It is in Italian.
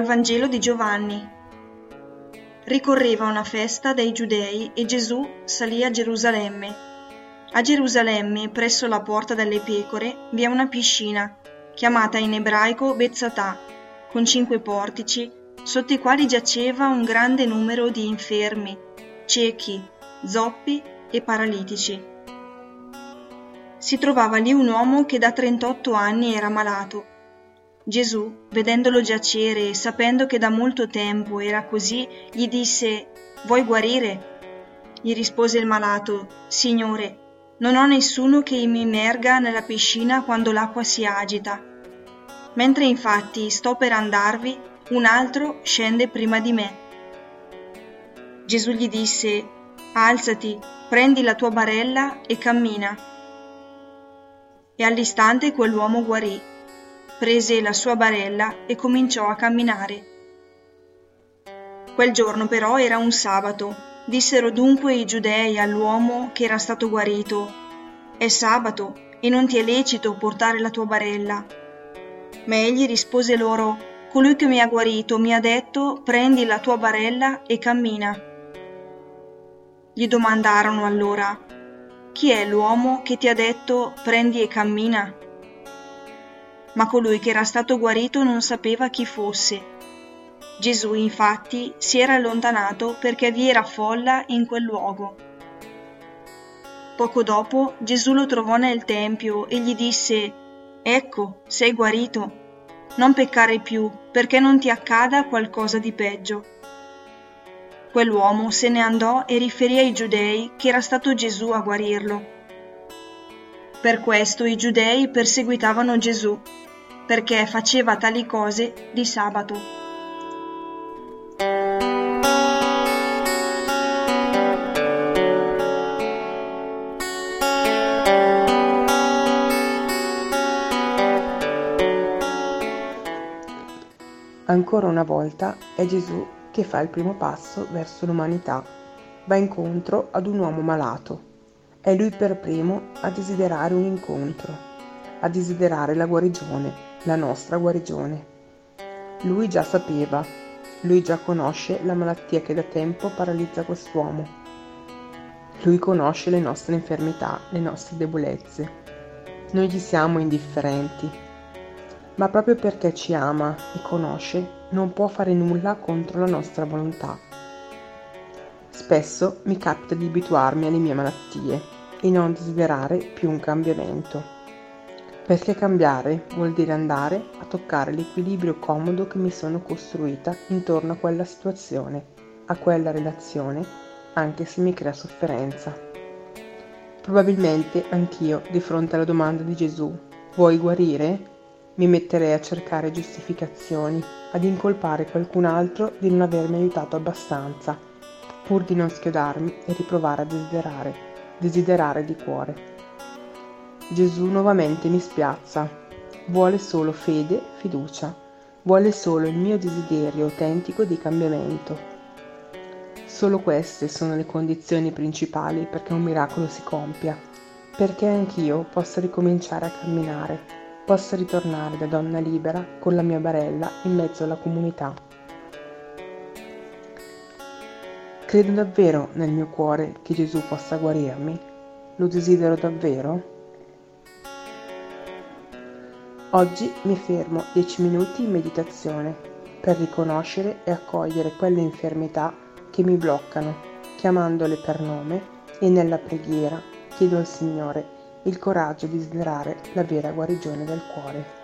Vangelo di Giovanni. Ricorreva una festa dei Giudei e Gesù salì a Gerusalemme. A Gerusalemme, presso la porta delle pecore, vi è una piscina, chiamata in ebraico Bezzatà, con cinque portici, sotto i quali giaceva un grande numero di infermi, ciechi, zoppi e paralitici. Si trovava lì un uomo che da 38 anni era malato Gesù, vedendolo giacere e sapendo che da molto tempo era così, gli disse Vuoi guarire? Gli rispose il malato Signore, non ho nessuno che mi immerga nella piscina quando l'acqua si agita. Mentre infatti sto per andarvi, un altro scende prima di me. Gesù gli disse Alzati, prendi la tua barella e cammina. E all'istante quell'uomo guarì prese la sua barella e cominciò a camminare. Quel giorno però era un sabato. Dissero dunque i giudei all'uomo che era stato guarito, È sabato e non ti è lecito portare la tua barella. Ma egli rispose loro, Colui che mi ha guarito mi ha detto, prendi la tua barella e cammina. Gli domandarono allora, Chi è l'uomo che ti ha detto, prendi e cammina? Ma colui che era stato guarito non sapeva chi fosse. Gesù infatti si era allontanato perché vi era folla in quel luogo. Poco dopo Gesù lo trovò nel Tempio e gli disse, Ecco, sei guarito, non peccare più perché non ti accada qualcosa di peggio. Quell'uomo se ne andò e riferì ai giudei che era stato Gesù a guarirlo. Per questo i giudei perseguitavano Gesù perché faceva tali cose di sabato. Ancora una volta è Gesù che fa il primo passo verso l'umanità, va incontro ad un uomo malato. È lui per primo a desiderare un incontro, a desiderare la guarigione la nostra guarigione. Lui già sapeva, lui già conosce la malattia che da tempo paralizza quest'uomo. Lui conosce le nostre infermità, le nostre debolezze. Noi gli siamo indifferenti, ma proprio perché ci ama e conosce, non può fare nulla contro la nostra volontà. Spesso mi capita di abituarmi alle mie malattie e non desiderare più un cambiamento perché cambiare vuol dire andare a toccare l'equilibrio comodo che mi sono costruita intorno a quella situazione, a quella relazione, anche se mi crea sofferenza. Probabilmente anch'io, di fronte alla domanda di Gesù, vuoi guarire? Mi metterei a cercare giustificazioni, ad incolpare qualcun altro di non avermi aiutato abbastanza, pur di non schiodarmi e riprovare a desiderare, desiderare di cuore. Gesù nuovamente mi spiazza. Vuole solo fede, fiducia. Vuole solo il mio desiderio autentico di cambiamento. Solo queste sono le condizioni principali perché un miracolo si compia, perché anch'io possa ricominciare a camminare, possa ritornare da donna libera con la mia barella in mezzo alla comunità. Credo davvero nel mio cuore che Gesù possa guarirmi? Lo desidero davvero? Oggi mi fermo 10 minuti in meditazione per riconoscere e accogliere quelle infermità che mi bloccano, chiamandole per nome e nella preghiera chiedo al Signore il coraggio di desiderare la vera guarigione del cuore.